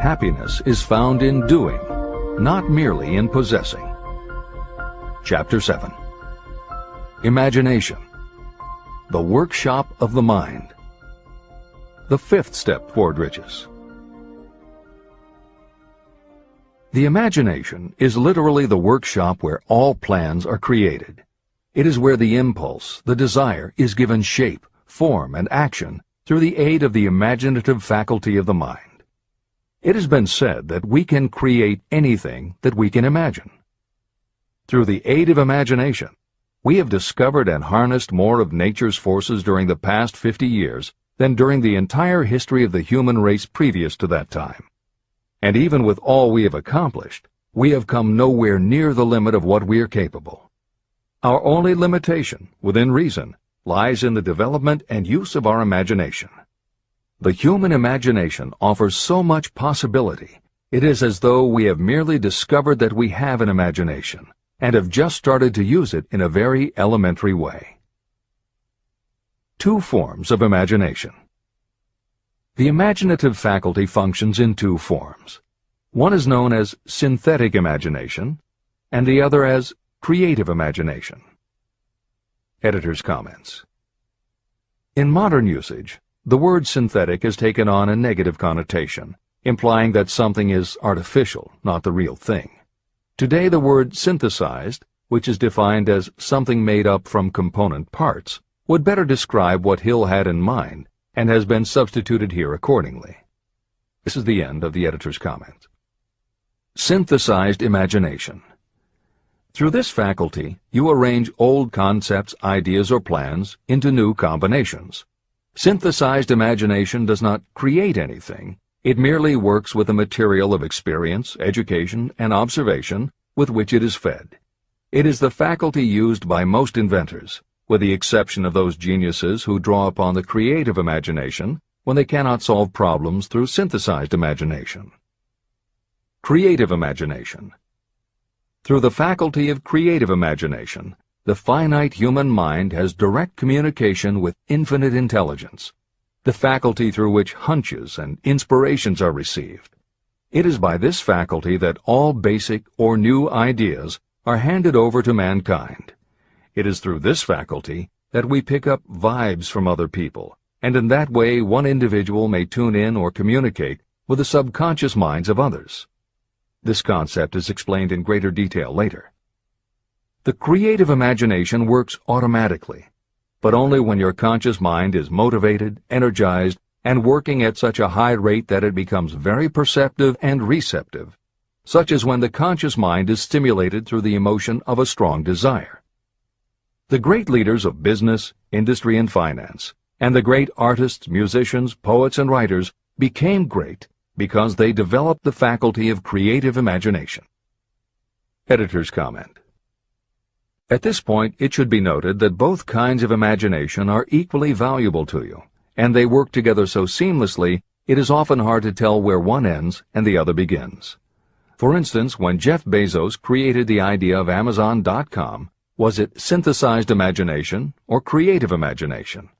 Happiness is found in doing, not merely in possessing. Chapter 7 Imagination The Workshop of the Mind The fifth step toward riches. The imagination is literally the workshop where all plans are created. It is where the impulse, the desire, is given shape, form, and action through the aid of the imaginative faculty of the mind. It has been said that we can create anything that we can imagine. Through the aid of imagination, we have discovered and harnessed more of nature's forces during the past 50 years than during the entire history of the human race previous to that time. And even with all we have accomplished, we have come nowhere near the limit of what we are capable. Our only limitation, within reason, lies in the development and use of our imagination. The human imagination offers so much possibility, it is as though we have merely discovered that we have an imagination, and have just started to use it in a very elementary way. Two forms of imagination. The imaginative faculty functions in two forms. One is known as synthetic imagination, and the other as creative imagination. Editor's comments. In modern usage, the word synthetic has taken on a negative connotation, implying that something is artificial, not the real thing. Today the word synthesized, which is defined as something made up from component parts, would better describe what Hill had in mind and has been substituted here accordingly. This is the end of the editor's comment. Synthesized imagination. Through this faculty, you arrange old concepts, ideas, or plans into new combinations. Synthesized imagination does not create anything. It merely works with the material of experience, education, and observation with which it is fed. It is the faculty used by most inventors, with the exception of those geniuses who draw upon the creative imagination when they cannot solve problems through synthesized imagination. Creative imagination. Through the faculty of creative imagination, the finite human mind has direct communication with infinite intelligence, the faculty through which hunches and inspirations are received. It is by this faculty that all basic or new ideas are handed over to mankind. It is through this faculty that we pick up vibes from other people, and in that way one individual may tune in or communicate with the subconscious minds of others. This concept is explained in greater detail later. The creative imagination works automatically, but only when your conscious mind is motivated, energized, and working at such a high rate that it becomes very perceptive and receptive, such as when the conscious mind is stimulated through the emotion of a strong desire. The great leaders of business, industry, and finance, and the great artists, musicians, poets, and writers became great because they developed the faculty of creative imagination. Editor's comment. At this point, it should be noted that both kinds of imagination are equally valuable to you, and they work together so seamlessly it is often hard to tell where one ends and the other begins. For instance, when Jeff Bezos created the idea of Amazon.com, was it synthesized imagination or creative imagination?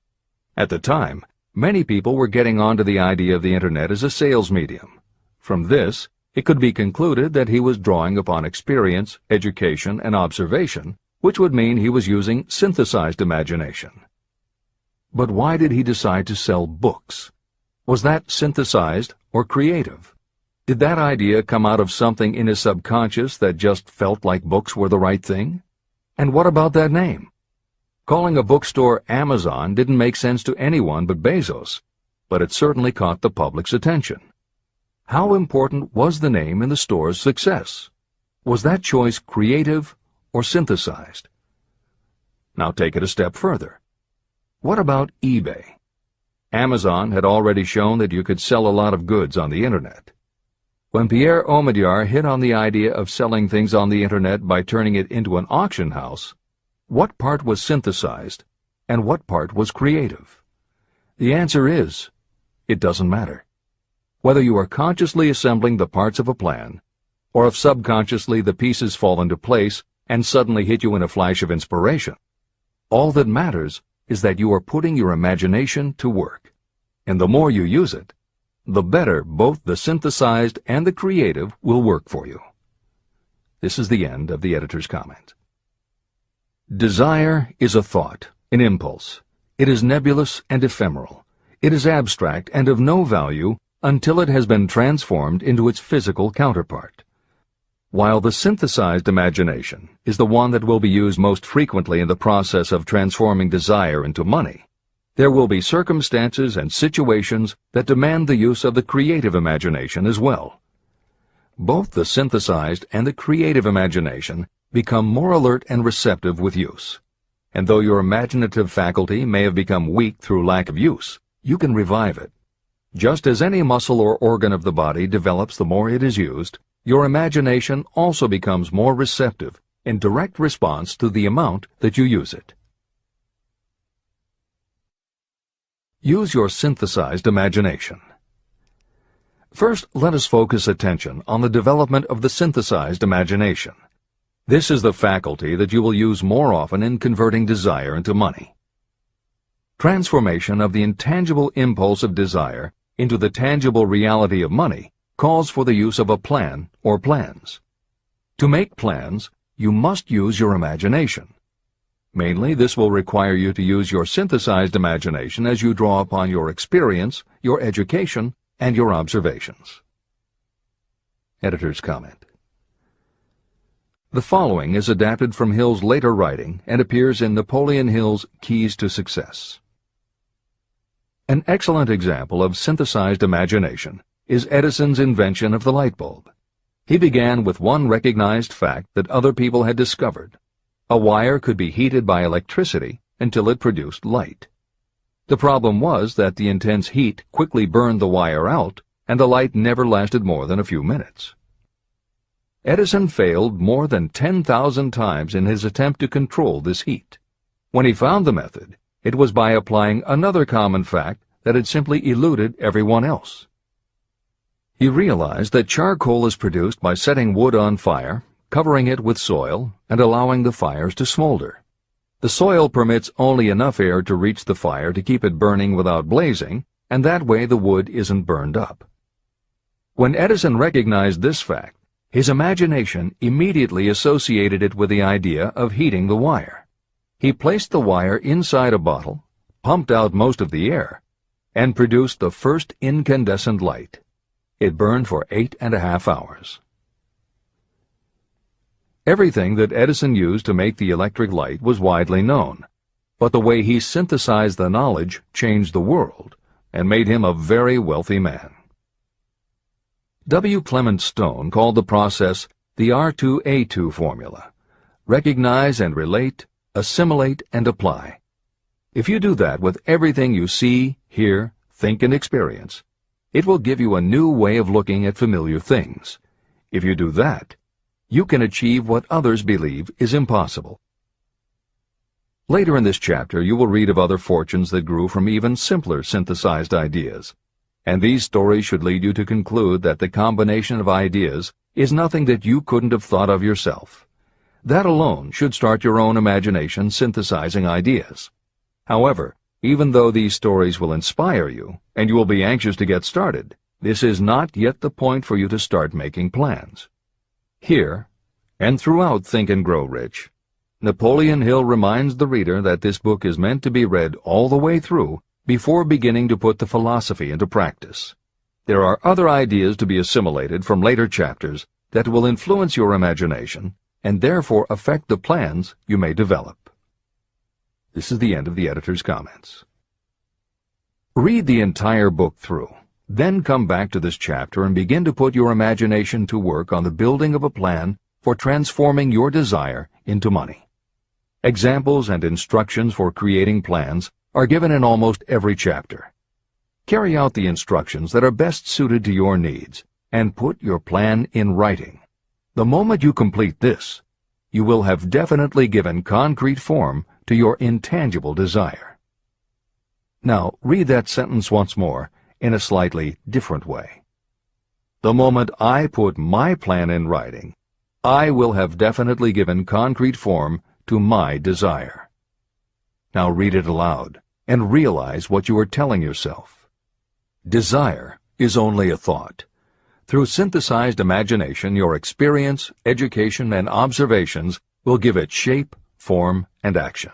At the time, many people were getting onto the idea of the Internet as a sales medium. From this, it could be concluded that he was drawing upon experience, education, and observation, which would mean he was using synthesized imagination. But why did he decide to sell books? Was that synthesized or creative? Did that idea come out of something in his subconscious that just felt like books were the right thing? And what about that name? Calling a bookstore Amazon didn't make sense to anyone but Bezos, but it certainly caught the public's attention. How important was the name in the store's success? Was that choice creative or synthesized? Now take it a step further. What about eBay? Amazon had already shown that you could sell a lot of goods on the Internet. When Pierre Omidyar hit on the idea of selling things on the Internet by turning it into an auction house, what part was synthesized and what part was creative? The answer is, it doesn't matter. Whether you are consciously assembling the parts of a plan, or if subconsciously the pieces fall into place and suddenly hit you in a flash of inspiration, all that matters is that you are putting your imagination to work. And the more you use it, the better both the synthesized and the creative will work for you. This is the end of the editor's comment. Desire is a thought, an impulse. It is nebulous and ephemeral. It is abstract and of no value until it has been transformed into its physical counterpart. While the synthesized imagination is the one that will be used most frequently in the process of transforming desire into money, there will be circumstances and situations that demand the use of the creative imagination as well. Both the synthesized and the creative imagination become more alert and receptive with use. And though your imaginative faculty may have become weak through lack of use, you can revive it. Just as any muscle or organ of the body develops the more it is used, your imagination also becomes more receptive in direct response to the amount that you use it. Use your synthesized imagination. First, let us focus attention on the development of the synthesized imagination. This is the faculty that you will use more often in converting desire into money. Transformation of the intangible impulse of desire into the tangible reality of money calls for the use of a plan or plans. To make plans, you must use your imagination. Mainly, this will require you to use your synthesized imagination as you draw upon your experience, your education, and your observations. Editor's comment. The following is adapted from Hill's later writing and appears in Napoleon Hill's Keys to Success. An excellent example of synthesized imagination is Edison's invention of the light bulb. He began with one recognized fact that other people had discovered. A wire could be heated by electricity until it produced light. The problem was that the intense heat quickly burned the wire out, and the light never lasted more than a few minutes. Edison failed more than 10,000 times in his attempt to control this heat. When he found the method, it was by applying another common fact that had simply eluded everyone else. He realized that charcoal is produced by setting wood on fire, covering it with soil, and allowing the fires to smolder. The soil permits only enough air to reach the fire to keep it burning without blazing, and that way the wood isn't burned up. When Edison recognized this fact, his imagination immediately associated it with the idea of heating the wire. He placed the wire inside a bottle, pumped out most of the air, and produced the first incandescent light. It burned for eight and a half hours. Everything that Edison used to make the electric light was widely known, but the way he synthesized the knowledge changed the world and made him a very wealthy man. W. Clement Stone called the process the R2A2 formula. Recognize and relate, assimilate and apply. If you do that with everything you see, hear, think, and experience, it will give you a new way of looking at familiar things. If you do that, you can achieve what others believe is impossible. Later in this chapter, you will read of other fortunes that grew from even simpler synthesized ideas and these stories should lead you to conclude that the combination of ideas is nothing that you couldn't have thought of yourself. That alone should start your own imagination synthesizing ideas. However, even though these stories will inspire you, and you will be anxious to get started, this is not yet the point for you to start making plans. Here, and throughout Think and Grow Rich, Napoleon Hill reminds the reader that this book is meant to be read all the way through before beginning to put the philosophy into practice. There are other ideas to be assimilated from later chapters that will influence your imagination and therefore affect the plans you may develop. This is the end of the editor's comments. Read the entire book through, then come back to this chapter and begin to put your imagination to work on the building of a plan for transforming your desire into money. Examples and instructions for creating plans are given in almost every chapter. Carry out the instructions that are best suited to your needs and put your plan in writing. The moment you complete this, you will have definitely given concrete form to your intangible desire. Now, read that sentence once more in a slightly different way. The moment I put my plan in writing, I will have definitely given concrete form to my desire. Now read it aloud and realize what you are telling yourself. Desire is only a thought. Through synthesized imagination, your experience, education, and observations will give it shape, form, and action.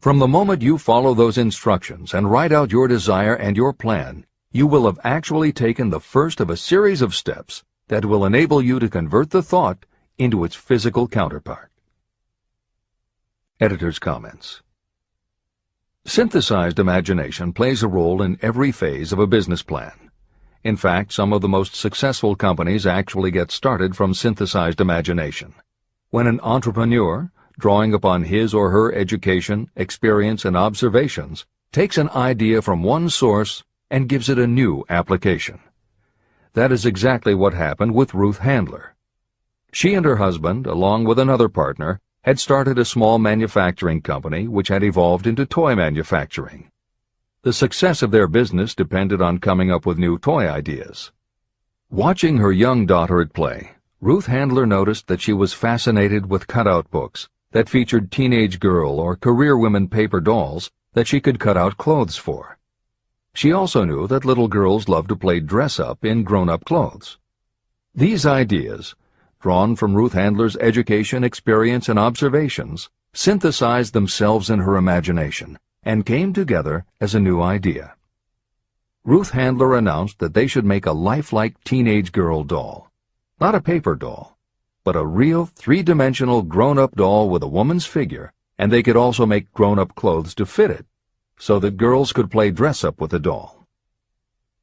From the moment you follow those instructions and write out your desire and your plan, you will have actually taken the first of a series of steps that will enable you to convert the thought into its physical counterpart. Editor's Comments Synthesized imagination plays a role in every phase of a business plan. In fact, some of the most successful companies actually get started from synthesized imagination. When an entrepreneur, drawing upon his or her education, experience, and observations, takes an idea from one source and gives it a new application. That is exactly what happened with Ruth Handler. She and her husband, along with another partner, had started a small manufacturing company which had evolved into toy manufacturing. The success of their business depended on coming up with new toy ideas. Watching her young daughter at play, Ruth Handler noticed that she was fascinated with cutout books that featured teenage girl or career women paper dolls that she could cut out clothes for. She also knew that little girls loved to play dress-up in grown-up clothes. These ideas, drawn from Ruth Handler's education, experience, and observations, synthesized themselves in her imagination and came together as a new idea. Ruth Handler announced that they should make a lifelike teenage girl doll. Not a paper doll, but a real three-dimensional grown-up doll with a woman's figure, and they could also make grown-up clothes to fit it so that girls could play dress-up with the doll.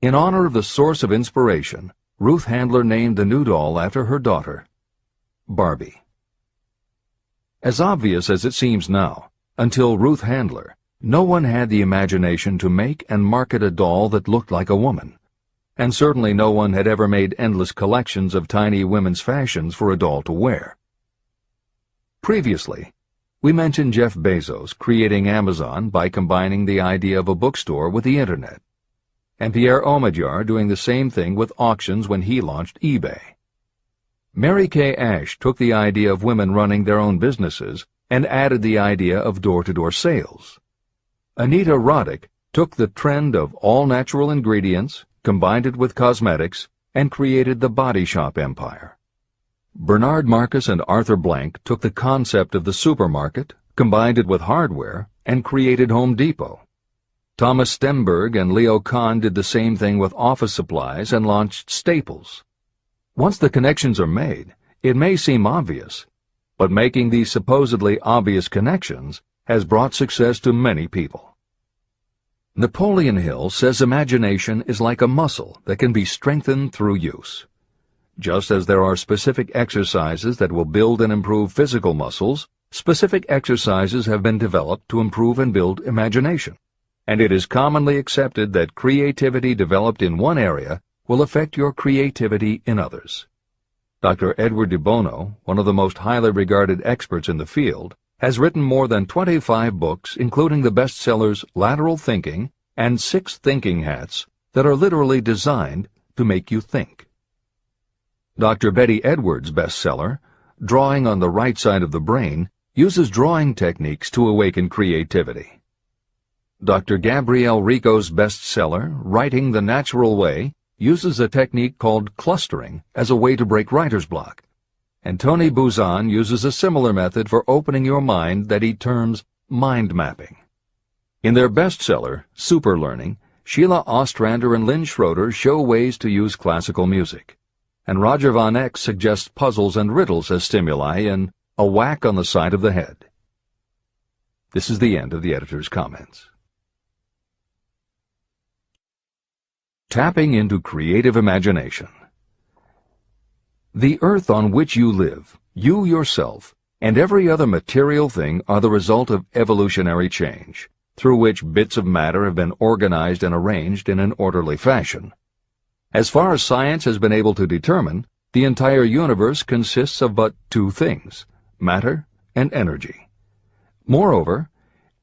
In honor of the source of inspiration, Ruth Handler named the new doll after her daughter, Barbie. As obvious as it seems now, until Ruth Handler, no one had the imagination to make and market a doll that looked like a woman. And certainly no one had ever made endless collections of tiny women's fashions for a doll to wear. Previously, we mentioned Jeff Bezos creating Amazon by combining the idea of a bookstore with the Internet, and Pierre Omidyar doing the same thing with auctions when he launched eBay. Mary Kay Ash took the idea of women running their own businesses and added the idea of door-to-door sales. Anita Roddick took the trend of all-natural ingredients, combined it with cosmetics, and created the body shop empire. Bernard Marcus and Arthur Blank took the concept of the supermarket, combined it with hardware, and created Home Depot. Thomas Stemberg and Leo Kahn did the same thing with office supplies and launched Staples. Once the connections are made, it may seem obvious, but making these supposedly obvious connections has brought success to many people. Napoleon Hill says imagination is like a muscle that can be strengthened through use. Just as there are specific exercises that will build and improve physical muscles, specific exercises have been developed to improve and build imagination. And it is commonly accepted that creativity developed in one area will affect your creativity in others. Dr. Edward de Bono, one of the most highly regarded experts in the field, has written more than 25 books, including the bestsellers Lateral Thinking and Six Thinking Hats, that are literally designed to make you think. Dr. Betty Edwards' bestseller, Drawing on the Right Side of the Brain, uses drawing techniques to awaken creativity. Dr. Gabrielle Rico's bestseller, Writing the Natural Way, uses a technique called clustering as a way to break writer's block. And Tony Buzan uses a similar method for opening your mind that he terms mind mapping. In their bestseller, Super Learning, Sheila Ostrander and Lynn Schroeder show ways to use classical music and Roger von Oech suggests puzzles and riddles as stimuli in A Whack on the Side of the Head. This is the end of the editor's comments. Tapping into creative imagination. The earth on which you live, you yourself, and every other material thing are the result of evolutionary change, through which bits of matter have been organized and arranged in an orderly fashion. As far as science has been able to determine, the entire universe consists of but two things, matter and energy. Moreover,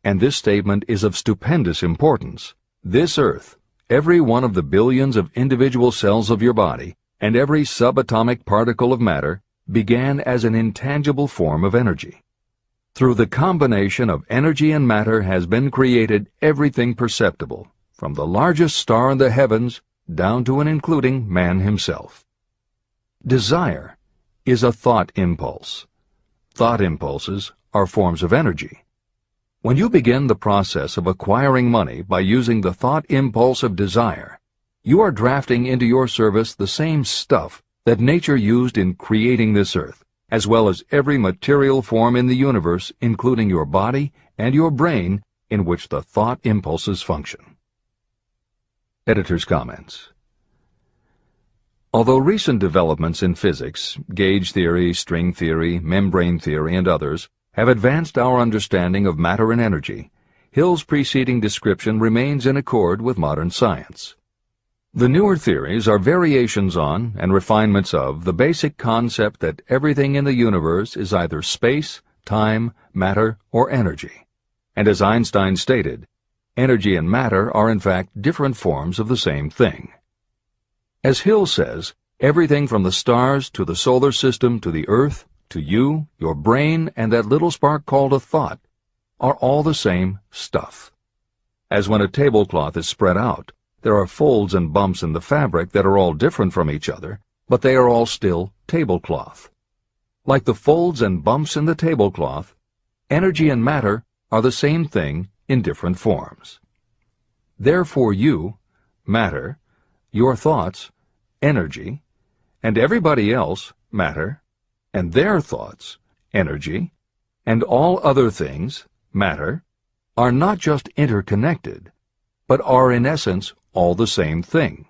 and this statement is of stupendous importance, this earth, every one of the billions of individual cells of your body, and every subatomic particle of matter began as an intangible form of energy. Through the combination of energy and matter has been created everything perceptible, from the largest star in the heavens down to and including man himself. Desire is a thought impulse. Thought impulses are forms of energy. When you begin the process of acquiring money by using the thought impulse of desire, you are drafting into your service the same stuff that nature used in creating this earth, as well as every material form in the universe, including your body and your brain, in which the thought impulses function. Editor's Comments Although recent developments in physics, gauge theory, string theory, membrane theory, and others, have advanced our understanding of matter and energy, Hill's preceding description remains in accord with modern science. The newer theories are variations on and refinements of the basic concept that everything in the universe is either space, time, matter, or energy. And as Einstein stated, energy and matter are in fact different forms of the same thing. As Hill says, everything from the stars to the solar system to the earth to you, your brain, and that little spark called a thought are all the same stuff. As when a tablecloth is spread out, there are folds and bumps in the fabric that are all different from each other, but they are all still tablecloth. Like the folds and bumps in the tablecloth, energy and matter are the same thing in different forms. Therefore you, matter, your thoughts, energy, and everybody else, matter, and their thoughts, energy, and all other things, matter, are not just interconnected, but are in essence all the same thing.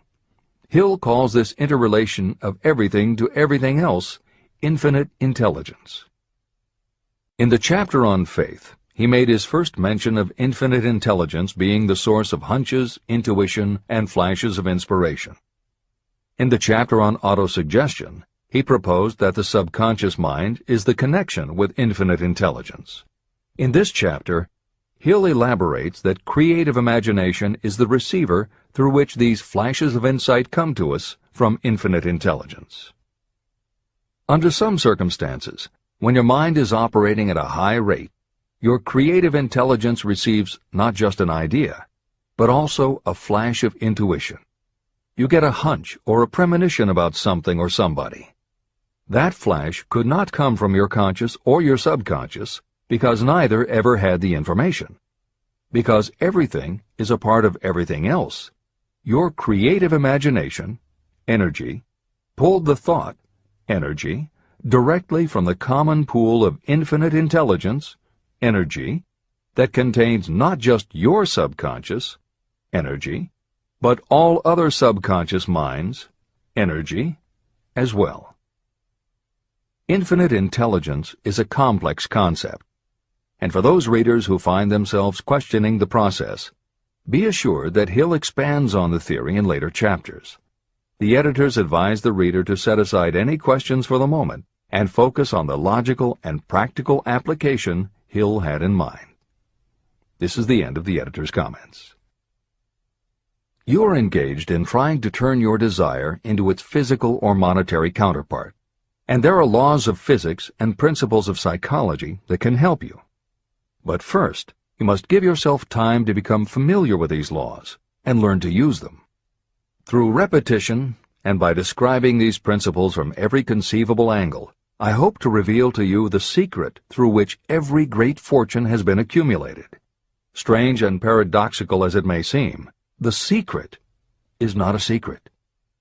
Hill calls this interrelation of everything to everything else infinite intelligence. In the chapter on faith, he made his first mention of infinite intelligence being the source of hunches, intuition, and flashes of inspiration. In the chapter on autosuggestion, he proposed that the subconscious mind is the connection with infinite intelligence. In this chapter, Hill elaborates that creative imagination is the receiver through which these flashes of insight come to us from infinite intelligence. Under some circumstances, when your mind is operating at a high rate, your creative intelligence receives not just an idea, but also a flash of intuition. You get a hunch or a premonition about something or somebody. That flash could not come from your conscious or your subconscious because neither ever had the information. Because everything is a part of everything else, your creative imagination, energy, pulled the thought, energy, directly from the common pool of infinite intelligence energy that contains not just your subconscious, energy, but all other subconscious minds, energy, as well. Infinite intelligence is a complex concept, and for those readers who find themselves questioning the process, be assured that Hill expands on the theory in later chapters. The editors advise the reader to set aside any questions for the moment and focus on the logical and practical application Hill had in mind. This is the end of the editor's comments. You are engaged in trying to turn your desire into its physical or monetary counterpart, and there are laws of physics and principles of psychology that can help you. But first, you must give yourself time to become familiar with these laws and learn to use them. Through repetition, and by describing these principles from every conceivable angle, I hope to reveal to you the secret through which every great fortune has been accumulated. Strange and paradoxical as it may seem, the secret is not a secret.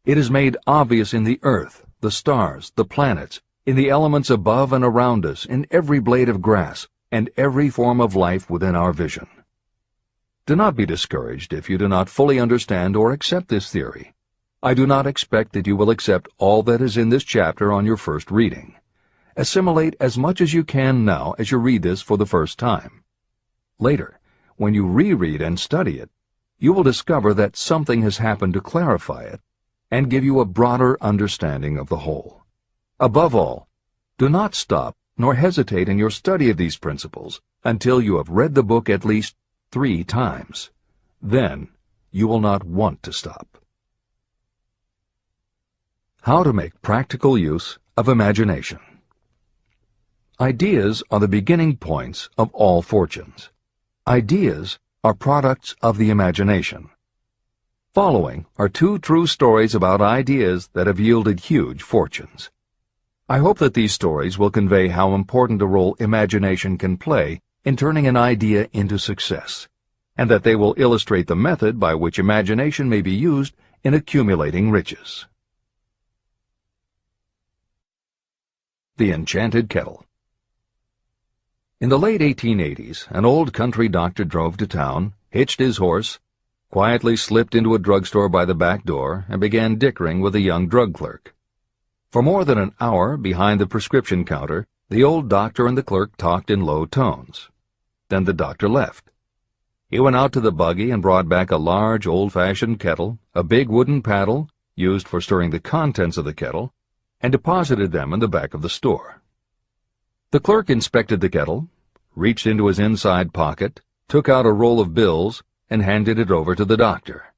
It is made obvious in the earth, the stars, the planets, in the elements above and around us, in every blade of grass, and every form of life within our vision. Do not be discouraged if you do not fully understand or accept this theory. I do not expect that you will accept all that is in this chapter on your first reading. Assimilate as much as you can now as you read this for the first time. Later, when you reread and study it, you will discover that something has happened to clarify it and give you a broader understanding of the whole. Above all, do not stop nor hesitate in your study of these principles until you have read the book at least three times. Then you will not want to stop. How to make practical use of imagination. Ideas are the beginning points of all fortunes. Ideas are products of the imagination. Following are two true stories about ideas that have yielded huge fortunes. I hope that these stories will convey how important a role imagination can play in turning an idea into success, and that they will illustrate the method by which imagination may be used in accumulating riches. The Enchanted Kettle In the late 1880s, an old country doctor drove to town, hitched his horse, quietly slipped into a drugstore by the back door, and began dickering with a young drug clerk. For more than an hour, behind the prescription counter, the old doctor and the clerk talked in low tones. Then the doctor left. He went out to the buggy and brought back a large, old-fashioned kettle, a big wooden paddle, used for stirring the contents of the kettle, and deposited them in the back of the store. The clerk inspected the kettle, reached into his inside pocket, took out a roll of bills, and handed it over to the doctor.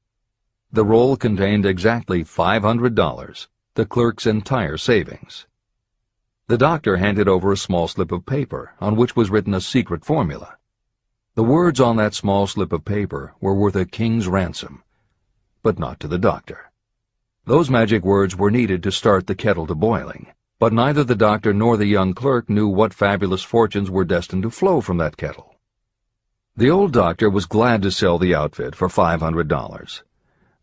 The roll contained exactly $500, the clerk's entire savings. The doctor handed over a small slip of paper on which was written a secret formula. The words on that small slip of paper were worth a king's ransom, but not to the doctor. Those magic words were needed to start the kettle to boiling, but neither the doctor nor the young clerk knew what fabulous fortunes were destined to flow from that kettle. The old doctor was glad to sell the outfit for five hundred dollars.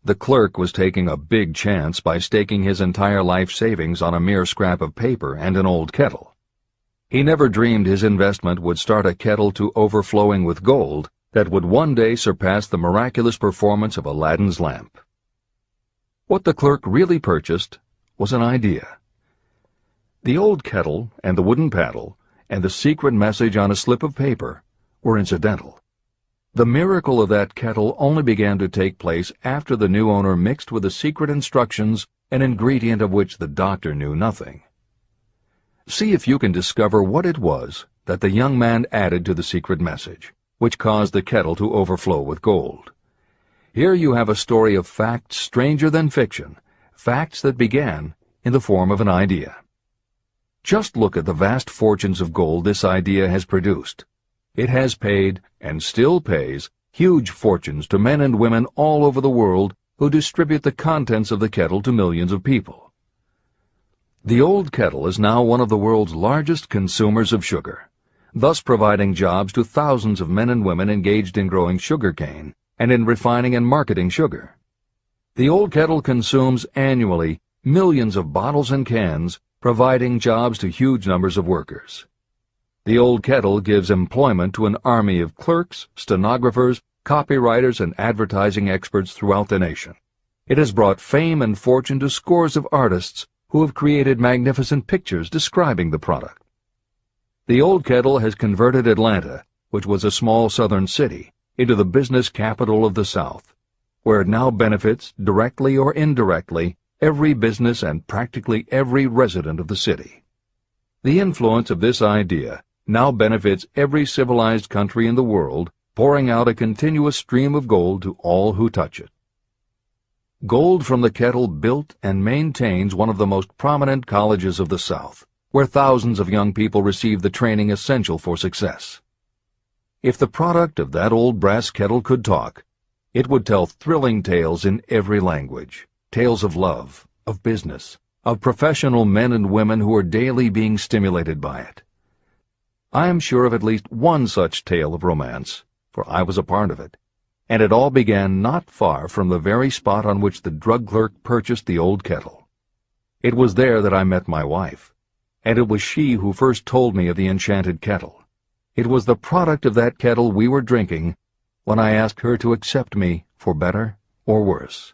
The clerk was taking a big chance by staking his entire life savings on a mere scrap of paper and an old kettle. He never dreamed his investment would start a kettle to overflowing with gold that would one day surpass the miraculous performance of Aladdin's lamp. What the clerk really purchased was an idea. The old kettle and the wooden paddle and the secret message on a slip of paper were incidental. The miracle of that kettle only began to take place after the new owner mixed with the secret instructions an ingredient of which the doctor knew nothing. See if you can discover what it was that the young man added to the secret message, which caused the kettle to overflow with gold. Here you have a story of facts stranger than fiction, facts that began in the form of an idea. Just look at the vast fortunes of gold this idea has produced. It has paid, and still pays, huge fortunes to men and women all over the world who distribute the contents of the kettle to millions of people. The old kettle is now one of the world's largest consumers of sugar, thus providing jobs to thousands of men and women engaged in growing sugar cane and in refining and marketing sugar. The old kettle consumes annually millions of bottles and cans, providing jobs to huge numbers of workers. The old kettle gives employment to an army of clerks, stenographers, copywriters, and advertising experts throughout the nation. It has brought fame and fortune to scores of artists who have created magnificent pictures describing the product. The old kettle has converted Atlanta, which was a small southern city, into the business capital of the South, where it now benefits, directly or indirectly, every business and practically every resident of the city. The influence of this idea now benefits every civilized country in the world, pouring out a continuous stream of gold to all who touch it. Gold from the kettle built and maintains one of the most prominent colleges of the South, where thousands of young people receive the training essential for success. If the product of that old brass kettle could talk, it would tell thrilling tales in every language, tales of love, of business, of professional men and women who are daily being stimulated by it. I am sure of at least one such tale of romance, for I was a part of it, and it all began not far from the very spot on which the drug clerk purchased the old kettle. It was there that I met my wife, and it was she who first told me of the enchanted kettle. It was the product of that kettle we were drinking when I asked her to accept me for better or worse.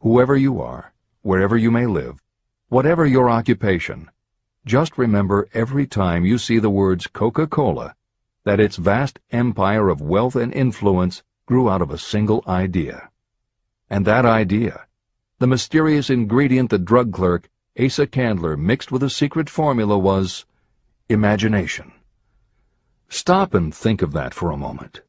Whoever you are, wherever you may live, whatever your occupation, just remember every time you see the words Coca-Cola that its vast empire of wealth and influence grew out of a single idea. And that idea, the mysterious ingredient the drug clerk, Asa Candler, mixed with a secret formula was imagination. Stop and think of that for a moment.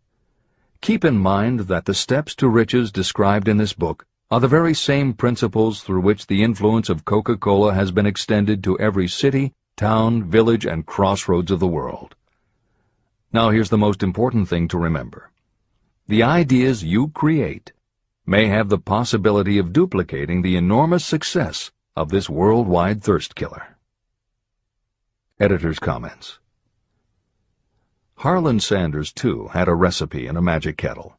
Keep in mind that the steps to riches described in this book are the very same principles through which the influence of Coca-Cola has been extended to every city, town, village, and crossroads of the world. Now here's the most important thing to remember. The ideas you create may have the possibility of duplicating the enormous success of this worldwide thirst killer. Editor's comments. Harlan Sanders, too, had a recipe in a magic kettle.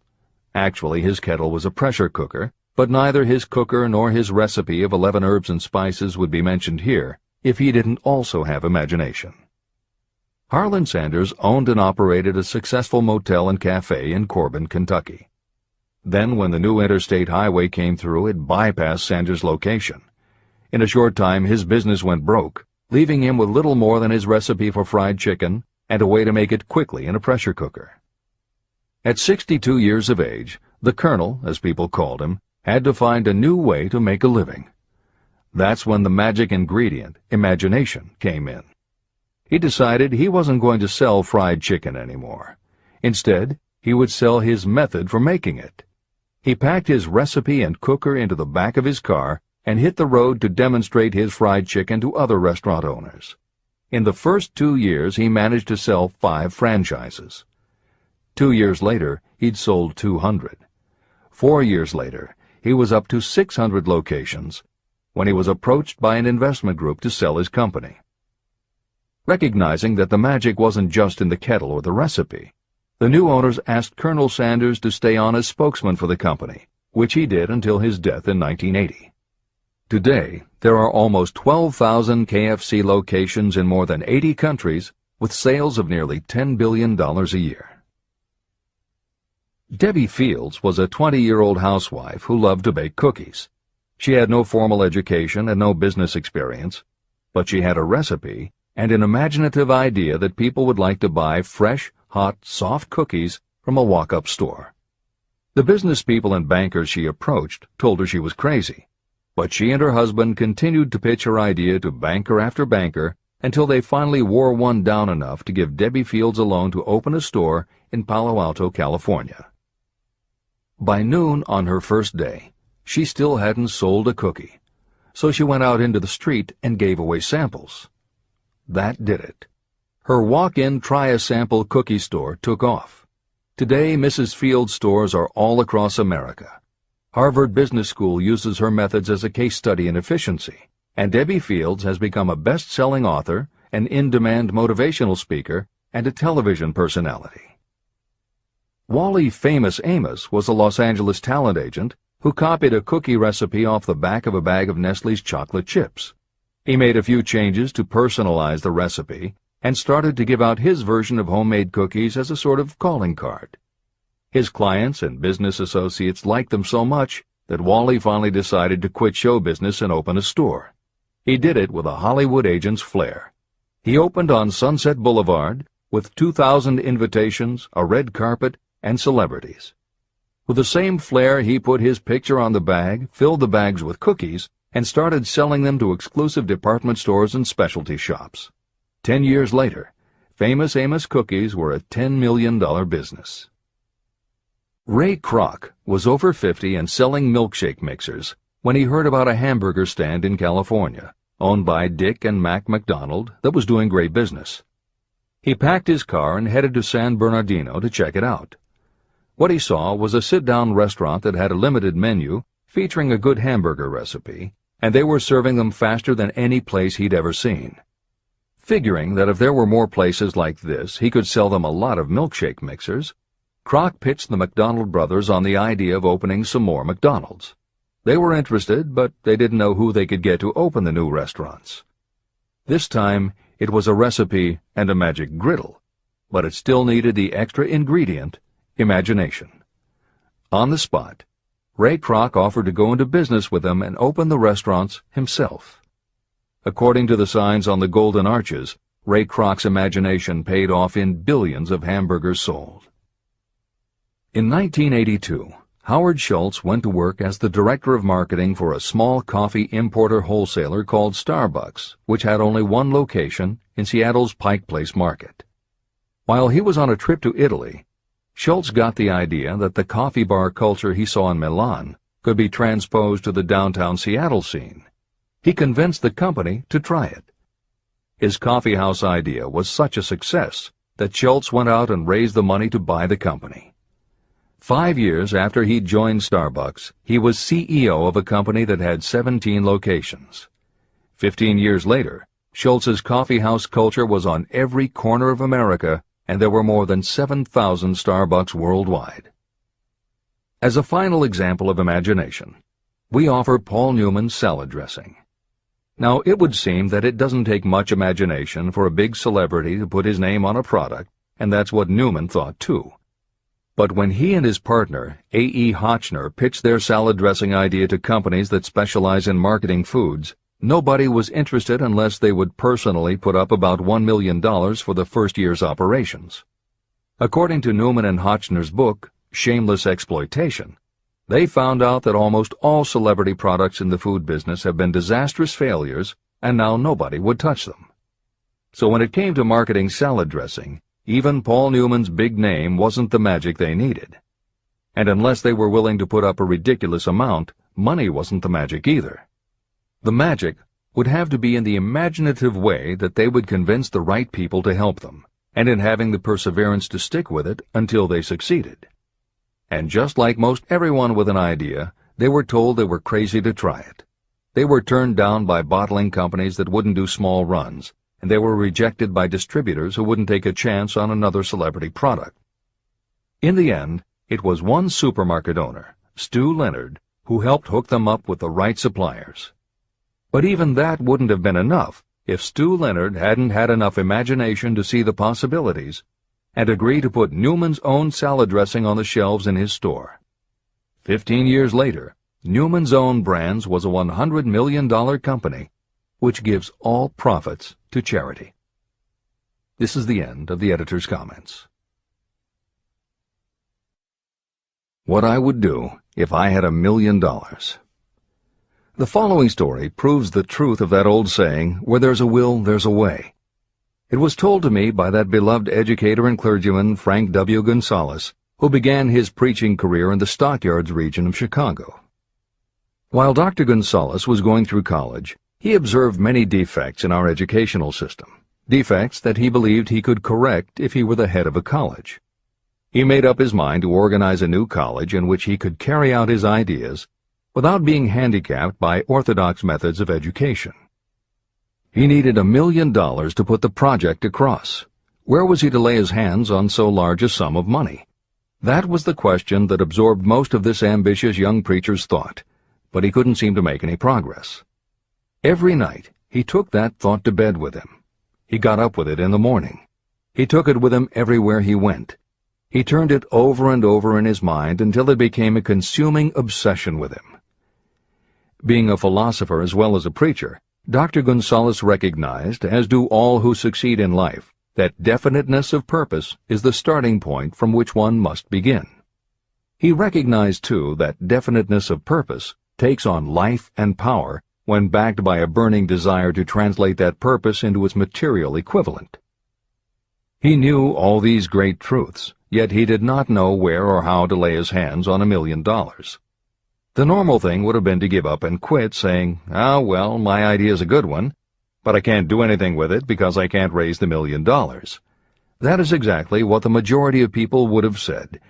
Actually, his kettle was a pressure cooker, but neither his cooker nor his recipe of 11 herbs and spices would be mentioned here if he didn't also have imagination. Harlan Sanders owned and operated a successful motel and cafe in Corbin, Kentucky. Then, when the new interstate highway came through, it bypassed Sanders' location. In a short time, his business went broke, leaving him with little more than his recipe for fried chicken and a way to make it quickly in a pressure cooker. At 62 years of age, the Colonel, as people called him, had to find a new way to make a living. That's when the magic ingredient, imagination, came in. He decided he wasn't going to sell fried chicken anymore. Instead, he would sell his method for making it. He packed his recipe and cooker into the back of his car and hit the road to demonstrate his fried chicken to other restaurant owners. In the first two years, he managed to sell five franchises. Two years later, he'd sold 200. Four years later, he was up to 600 locations when he was approached by an investment group to sell his company. Recognizing that the magic wasn't just in the kettle or the recipe, the new owners asked Colonel Sanders to stay on as spokesman for the company, which he did until his death in 1980. Today, there are almost 12,000 KFC locations in more than 80 countries with sales of nearly $10 billion a year. Debbie Fields was a 20-year-old housewife who loved to bake cookies. She had no formal education and no business experience, but she had a recipe and an imaginative idea that people would like to buy fresh, hot, soft cookies from a walk-up store. The business people and bankers she approached told her she was crazy, but she and her husband continued to pitch her idea to banker after banker until they finally wore one down enough to give Debbie Fields a loan to open a store in Palo Alto, California. By noon on her first day, she still hadn't sold a cookie, so she went out into the street and gave away samples. That did it. Her walk-in try-a-sample cookie store took off. Today, Mrs. Field's stores are all across America. Harvard Business School uses her methods as a case study in efficiency, and Debbie Fields has become a best-selling author, an in-demand motivational speaker, and a television personality. Wally Famous Amos was a Los Angeles talent agent who copied a cookie recipe off the back of a bag of Nestle's chocolate chips. He made a few changes to personalize the recipe and started to give out his version of homemade cookies as a sort of calling card. His clients and business associates liked them so much that Wally finally decided to quit show business and open a store. He did it with a Hollywood agent's flair. He opened on Sunset Boulevard with 2,000 invitations, a red carpet, and celebrities. With the same flair, he put his picture on the bag, filled the bags with cookies, and started selling them to exclusive department stores and specialty shops. Ten years later, Famous Amos cookies were a $10 million business. Ray Kroc was over 50 and selling milkshake mixers when he heard about a hamburger stand in California, owned by Dick and Mac McDonald, that was doing great business. He packed his car and headed to San Bernardino to check it out. What he saw was a sit-down restaurant that had a limited menu featuring a good hamburger recipe, and they were serving them faster than any place he'd ever seen. Figuring that if there were more places like this, he could sell them a lot of milkshake mixers, Kroc pitched the McDonald brothers on the idea of opening some more McDonald's. They were interested, but they didn't know who they could get to open the new restaurants. This time, it was a recipe and a magic griddle, but it still needed the extra ingredient, imagination. On the spot, Ray Kroc offered to go into business with them and open the restaurants himself. According to the signs on the golden arches, Ray Kroc's imagination paid off in billions of hamburgers sold. In 1982, Howard Schultz went to work as the director of marketing for a small coffee importer wholesaler called Starbucks, which had only one location in Seattle's Pike Place market. While he was on a trip to Italy, Schultz got the idea that the coffee bar culture he saw in Milan could be transposed to the downtown Seattle scene he convinced the company to try it. His coffeehouse idea was such a success that Schultz went out and raised the money to buy the company. Five years after he'd joined Starbucks, he was CEO of a company that had 17 locations. Fifteen years later, Schultz's coffee house culture was on every corner of America, and there were more than 7,000 Starbucks worldwide. As a final example of imagination, we offer Paul Newman's salad dressing. Now, it would seem that it doesn't take much imagination for a big celebrity to put his name on a product, and that's what Newman thought too. But when he and his partner, A.E. Hotchner, pitched their salad dressing idea to companies that specialize in marketing foods, nobody was interested unless they would personally put up about $1 million for the first year's operations. According to Newman and Hotchner's book, Shameless Exploitation, they found out that almost all celebrity products in the food business have been disastrous failures, and now nobody would touch them. So when it came to marketing salad dressing, even Paul Newman's big name wasn't the magic they needed. And unless they were willing to put up a ridiculous amount, money wasn't the magic either. The magic would have to be in the imaginative way that they would convince the right people to help them, and in having the perseverance to stick with it until they succeeded. And just like most everyone with an idea, they were told they were crazy to try it. They were turned down by bottling companies that wouldn't do small runs, and they were rejected by distributors who wouldn't take a chance on another celebrity product. In the end, it was one supermarket owner, Stew Leonard, who helped hook them up with the right suppliers. But even that wouldn't have been enough if Stew Leonard hadn't had enough imagination to see the possibilities and agree to put Newman's own salad dressing on the shelves in his store. Fifteen years later, Newman's own brands was a $100 million company which gives all profits to charity. This is the end of the editor's comments. What I would do if I had a million dollars. The following story proves the truth of that old saying, where there's a will, there's a way. It was told to me by that beloved educator and clergyman Frank W. Gunsaulus, who began his preaching career in the Stockyards region of Chicago. While Dr. Gunsaulus was going through college, he observed many defects in our educational system, defects that he believed he could correct if he were the head of a college. He made up his mind to organize a new college in which he could carry out his ideas without being handicapped by orthodox methods of education. He needed a million dollars to put the project across. Where was he to lay his hands on so large a sum of money? That was the question that absorbed most of this ambitious young preacher's thought, but he couldn't seem to make any progress. Every night he took that thought to bed with him. He got up with it in the morning. He took it with him everywhere he went. He turned it over and over in his mind until it became a consuming obsession with him. Being a philosopher as well as a preacher, Dr. Gunsaulus recognized, as do all who succeed in life, that definiteness of purpose is the starting point from which one must begin. He recognized, too, that definiteness of purpose takes on life and power when backed by a burning desire to translate that purpose into its material equivalent. He knew all these great truths, yet he did not know where or how to lay his hands on a million dollars. The normal thing would have been to give up and quit, saying, Ah, well, my idea's a good one, but I can't do anything with it because I can't raise the million dollars. That is exactly what the majority of people would have said,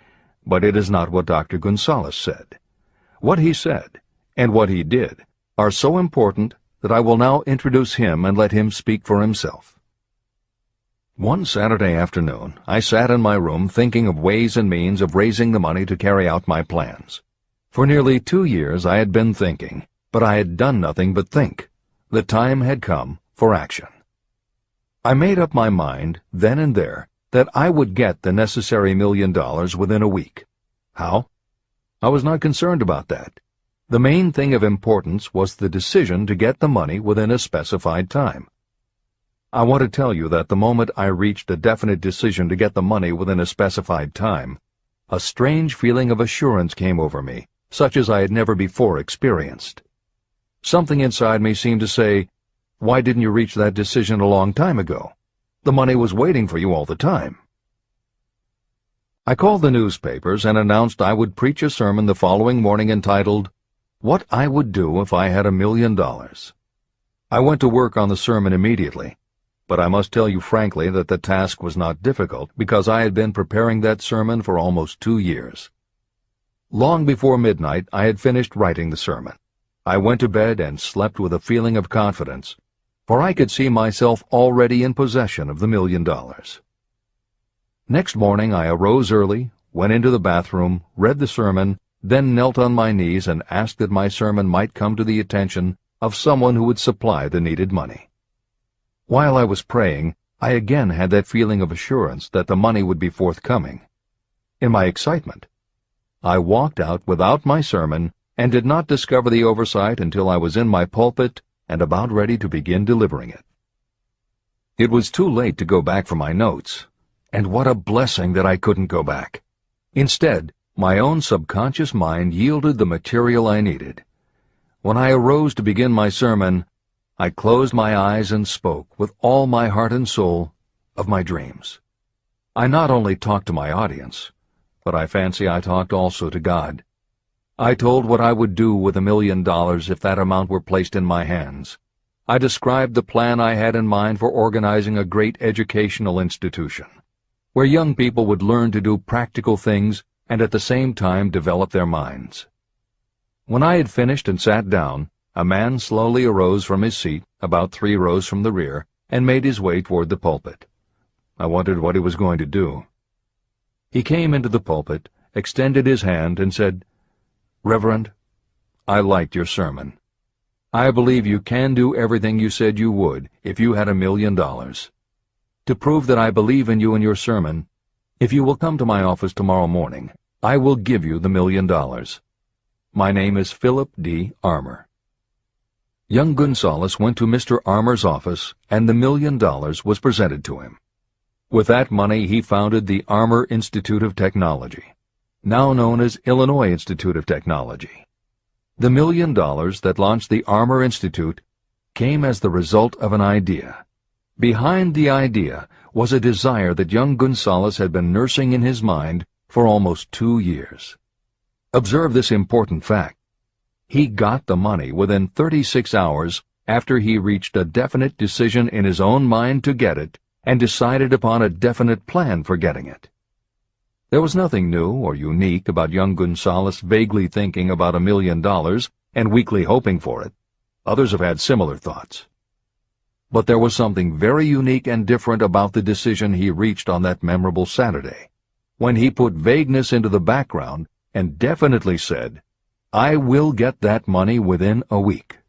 but it is not what Dr. Gunsaulus said. What he said, and what he did, are so important that I will now introduce him and let him speak for himself. One Saturday afternoon, I sat in my room thinking of ways and means of raising the money to carry out my plans. For nearly two years I had been thinking, but I had done nothing but think. The time had come for action. I made up my mind, then and there, that I would get the necessary million dollars within a week. How? I was not concerned about that. The main thing of importance was the decision to get the money within a specified time. I want to tell you that the moment I reached a definite decision to get the money within a specified time, a strange feeling of assurance came over me, such as I had never before experienced. Something inside me seemed to say, Why didn't you reach that decision a long time ago? The money was waiting for you all the time. I called the newspapers and announced I would preach a sermon the following morning entitled, what I would do if I had a million dollars. I went to work on the sermon immediately, but I must tell you frankly that the task was not difficult because I had been preparing that sermon for almost two years. Long before midnight, I had finished writing the sermon. I went to bed and slept with a feeling of confidence, for I could see myself already in possession of the million dollars. Next morning I arose early, went into the bathroom, read the sermon, then knelt on my knees and asked that my sermon might come to the attention of someone who would supply the needed money. While I was praying, I again had that feeling of assurance that the money would be forthcoming. In my excitement, I walked out without my sermon and did not discover the oversight until I was in my pulpit and about ready to begin delivering it. It was too late to go back for my notes, and what a blessing that I couldn't go back. Instead, my own subconscious mind yielded the material I needed. When I arose to begin my sermon, I closed my eyes and spoke with all my heart and soul of my dreams. I not only talked to my audience, but I fancy I talked also to God. I told what I would do with a million dollars if that amount were placed in my hands. I described the plan I had in mind for organizing a great educational institution where young people would learn to do practical things and at the same time develop their minds. When I had finished and sat down, a man slowly arose from his seat, about three rows from the rear, and made his way toward the pulpit. I wondered what he was going to do. He came into the pulpit, extended his hand, and said, Reverend, I liked your sermon. I believe you can do everything you said you would if you had a million dollars. To prove that I believe in you and your sermon, if you will come to my office tomorrow morning, I will give you the million dollars. My name is Philip D. Armour. Young Gunsaulus went to Mr. Armour's office, and the million dollars was presented to him. With that money he founded the Armour Institute of Technology, now known as Illinois Institute of Technology. The million dollars that launched the Armour Institute came as the result of an idea. Behind the idea was a desire that young Gunsaulus had been nursing in his mind for almost two years. Observe this important fact. He got the money within 36 hours after he reached a definite decision in his own mind to get it and decided upon a definite plan for getting it. There was nothing new or unique about young Gunsaulus vaguely thinking about a million dollars and weakly hoping for it. Others have had similar thoughts. But there was something very unique and different about the decision he reached on that memorable Saturday, when he put vagueness into the background and definitely said, I will get that money within a week.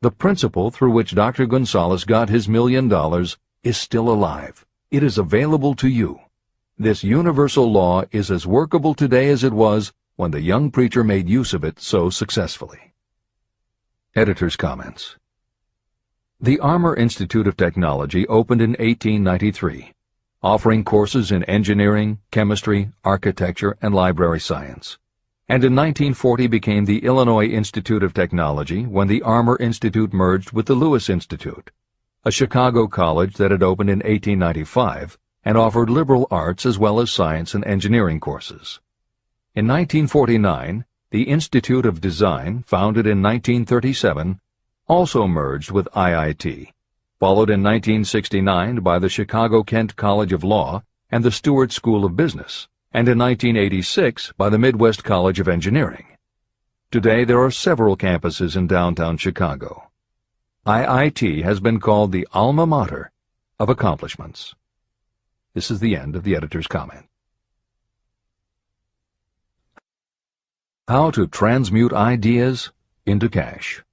The principle through which Dr. Gunsaulus got his million dollars is still alive. It is available to you. This universal law is as workable today as it was when the young preacher made use of it so successfully. Editor's Comments the Armour Institute of Technology opened in 1893, offering courses in engineering, chemistry, architecture, and library science, and in 1940 became the Illinois Institute of Technology when the Armour Institute merged with the Lewis Institute, a Chicago college that had opened in 1895 and offered liberal arts as well as science and engineering courses. In 1949, the Institute of Design, founded in 1937, also merged with IIT, followed in 1969 by the Chicago-Kent College of Law and the Stuart School of Business, and in 1986 by the Midwest College of Engineering. Today there are several campuses in downtown Chicago. IIT has been called the alma mater of accomplishments. This is the end of the editor's comment. How to transmute ideas into cash.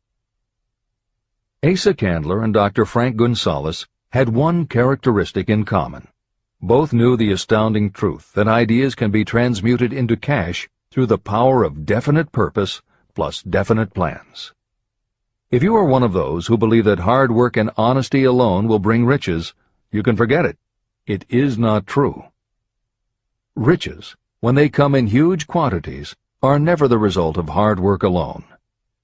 Asa Candler and Dr. Frank Gunsaulus had one characteristic in common. Both knew the astounding truth that ideas can be transmuted into cash through the power of definite purpose plus definite plans. If you are one of those who believe that hard work and honesty alone will bring riches, you can forget it. It is not true. Riches, when they come in huge quantities, are never the result of hard work alone.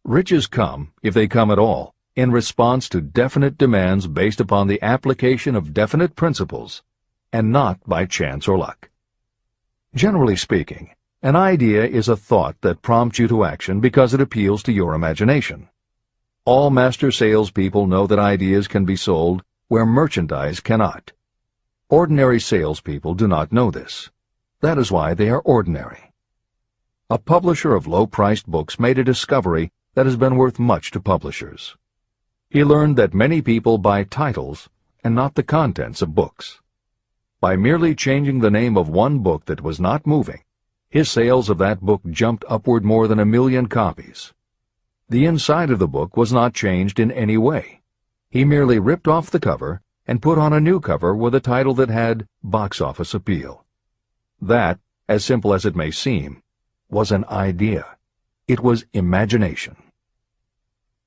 Riches come, if they come at all, in response to definite demands based upon the application of definite principles, and not by chance or luck. Generally speaking, an idea is a thought that prompts you to action because it appeals to your imagination. All master salespeople know that ideas can be sold where merchandise cannot. Ordinary salespeople do not know this. That is why they are ordinary. a publisher of low-priced books made a discovery that has been worth much to publishers. He learned that many people buy titles and not the contents of books. By merely changing the name of one book that was not moving, his sales of that book jumped upward more than a million copies. The inside of the book was not changed in any way. He merely ripped off the cover and put on a new cover with a title that had box office appeal. That, as simple as it may seem, was an idea. It was imagination.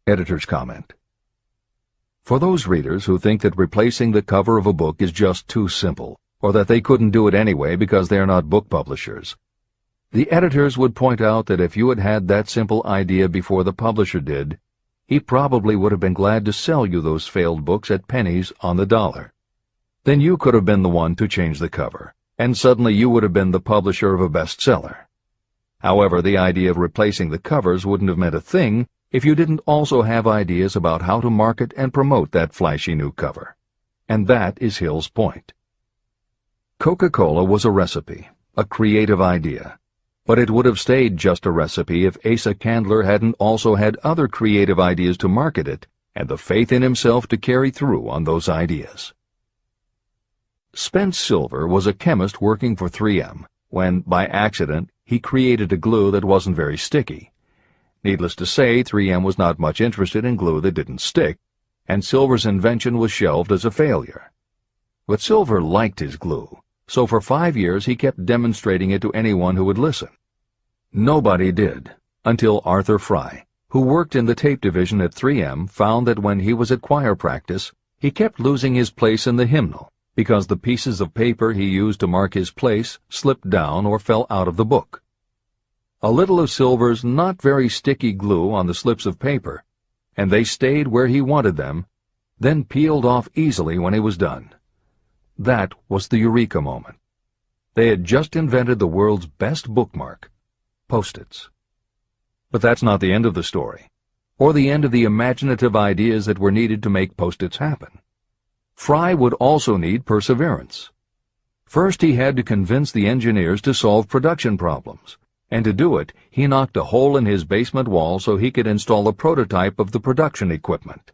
Editor's comment. For those readers who think that replacing the cover of a book is just too simple, or that they couldn't do it anyway because they are not book publishers, the editors would point out that if you had had that simple idea before the publisher did, he probably would have been glad to sell you those failed books at pennies on the dollar. Then you could have been the one to change the cover, and suddenly you would have been the publisher of a bestseller. However, the idea of replacing the covers wouldn't have meant a thing if you didn't also have ideas about how to market and promote that flashy new cover. And that is Hill's point. Coca-Cola was a recipe, a creative idea. But it would have stayed just a recipe if Asa Candler hadn't also had other creative ideas to market it and the faith in himself to carry through on those ideas. Spence Silver was a chemist working for 3M when, by accident, he created a glue that wasn't very sticky. Needless to say, 3M was not much interested in glue that didn't stick, and Silver's invention was shelved as a failure. But Silver liked his glue, so for five years he kept demonstrating it to anyone who would listen. Nobody did, until Arthur Fry, who worked in the tape division at 3M, found that when he was at choir practice, he kept losing his place in the hymnal because the pieces of paper he used to mark his place slipped down or fell out of the book. A little of Silver's not very sticky glue on the slips of paper, and they stayed where he wanted them, then peeled off easily when he was done. That was the eureka moment. They had just invented the world's best bookmark, Post-its. But that's not the end of the story, or the end of the imaginative ideas that were needed to make Post-its happen. Fry would also need perseverance. First he had to convince the engineers to solve production problems, and to do it, he knocked a hole in his basement wall so he could install a prototype of the production equipment.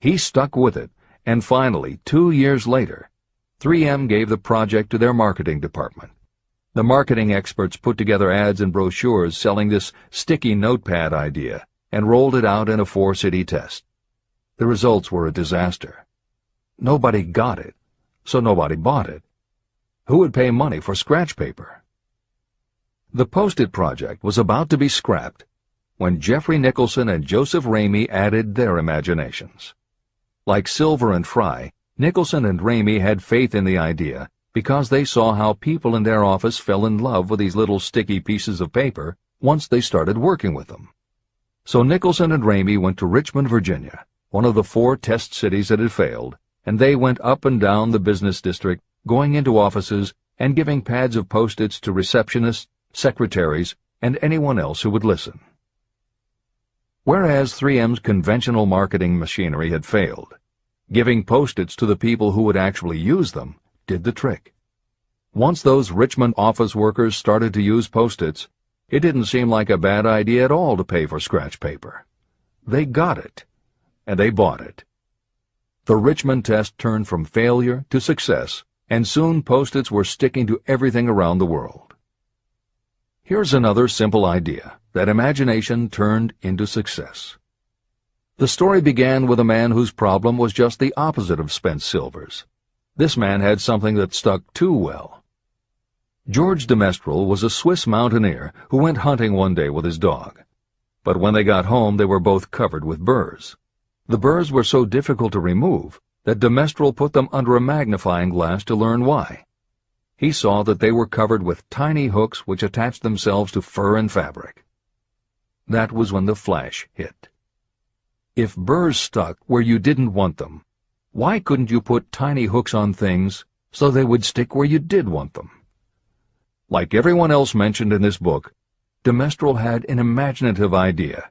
He stuck with it, and finally, two years later, 3M gave the project to their marketing department. The marketing experts put together ads and brochures selling this sticky notepad idea and rolled it out in a four-city test. The results were a disaster. Nobody got it, so nobody bought it. Who would pay money for scratch paper? The Post-it project was about to be scrapped when Jeffrey Nicholson and Joseph Ramey added their imaginations. Like Silver and Fry, Nicholson and Ramey had faith in the idea because they saw how people in their office fell in love with these little sticky pieces of paper once they started working with them. So Nicholson and Ramey went to Richmond, Virginia, one of the four test cities that had failed, and they went up and down the business district, going into offices and giving pads of post-its to receptionists, secretaries, and anyone else who would listen. Whereas 3M's conventional marketing machinery had failed, Giving post-its to the people who would actually use them did the trick. Once those Richmond office workers started to use post-its, it didn't seem like a bad idea at all to pay for scratch paper. They got it, and they bought it. The Richmond test turned from failure to success, and soon post-its were sticking to everything around the world. Here's another simple idea that imagination turned into success. The story began with a man whose problem was just the opposite of Spence Silver's. This man had something that stuck too well. George de Mestral was a Swiss mountaineer who went hunting one day with his dog. But when they got home, they were both covered with burrs. The burrs were so difficult to remove that de Mestral put them under a magnifying glass to learn why. He saw that they were covered with tiny hooks which attached themselves to fur and fabric. That was when the flash hit. If burrs stuck where you didn't want them, why couldn't you put tiny hooks on things so they would stick where you did want them? Like everyone else mentioned in this book, de Mestral had an imaginative idea.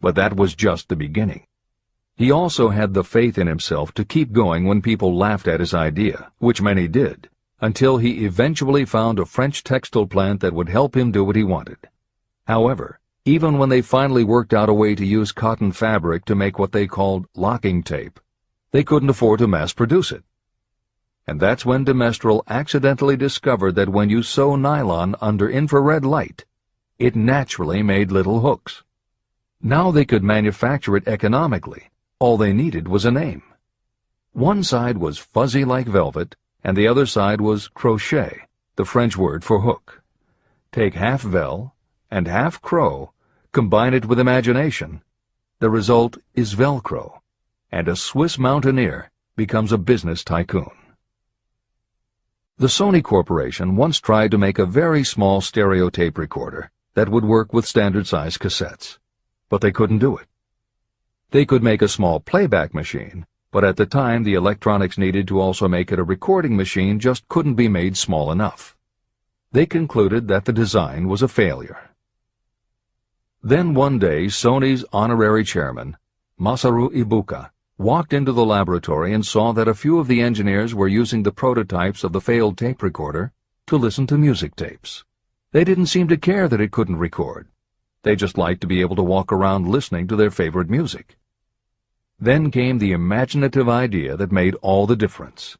But that was just the beginning. He also had the faith in himself to keep going when people laughed at his idea, which many did, until he eventually found a French textile plant that would help him do what he wanted. However, even when they finally worked out a way to use cotton fabric to make what they called locking tape, they couldn't afford to mass produce it. And that's when de Mestral accidentally discovered that when you sew nylon under infrared light, it naturally made little hooks. Now they could manufacture it economically. All they needed was a name. One side was fuzzy like velvet, and the other side was crochet, the French word for hook. Take half vel and half crow, combine it with imagination. The result is Velcro, and a Swiss mountaineer becomes a business tycoon. The Sony Corporation once tried to make a very small stereo tape recorder that would work with standard-size cassettes but they couldn't do it. They could make a small playback machine, but at the time the electronics needed to also make it a recording machine just couldn't be made small enough. They concluded that the design was a failure. Then one day Sony's honorary chairman, Masaru Ibuka, walked into the laboratory and saw that a few of the engineers were using the prototypes of the failed tape recorder to listen to music tapes. They didn't seem to care that it couldn't record. They just liked to be able to walk around listening to their favorite music. Then came the imaginative idea that made all the difference.